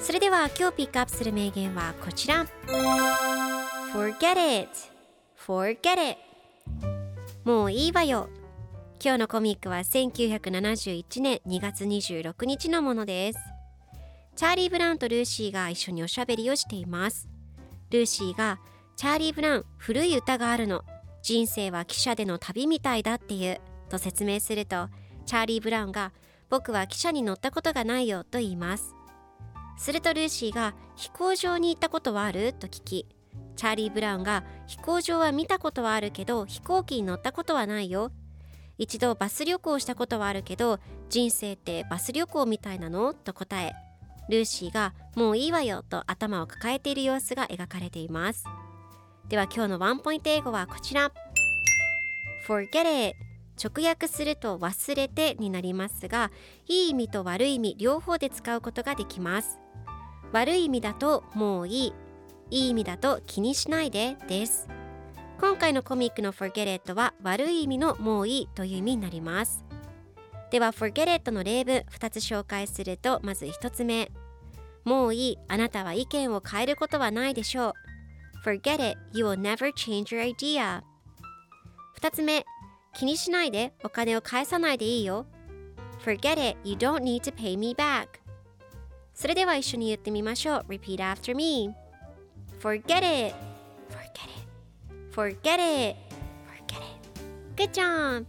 それでは今日ピックアップする名言はこちら。Forget it. Forget it. もういいわよ。今日のコミックは1971年2月26日のものです。チャーリー・ブラウンとルーシーが一緒におしゃべりをしています。ルーシーがチャーリー・ブラウン古い歌があるの。人生は汽車での旅みたいだっていう。と説明するとチャーリー・ブラウンが僕は汽車に乗ったことがないよと言います。するとルーシーが飛行場に行ったことはある？と聞きチャーリー・ブラウンが飛行場は見たことはあるけど飛行機に乗ったことはないよ一度バス旅行したことはあるけど人生ってバス旅行みたいなの？と答えルーシーがもういいわよと頭を抱えている様子が描かれています。では今日のワンポイント英語はこちら。Forget it 直訳すると忘れてになりますがいい意味と悪い意味両方で使うことができます。悪い意味だともういい。いい意味だと気にしないでです。今回のコミックの Forget it は悪い意味のもういいという意味になります。では Forget it の例文2つ紹介するとまず1つ目。もういい。あなたは意見を変えることはないでしょう。Forget it you will never change your idea 2つ目。気にしないで。お金を返さないでいいよ。Forget it you don't need to pay me back それでは一緒に言ってみましょう Repeat after me Forget it Forget it Forget it Forget it Good job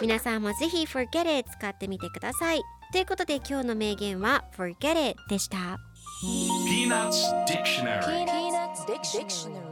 皆さんもぜひ Forget it 使ってみてくださいということで今日の名言は Forget it でした Peanuts Dictionary Peanuts Dictionary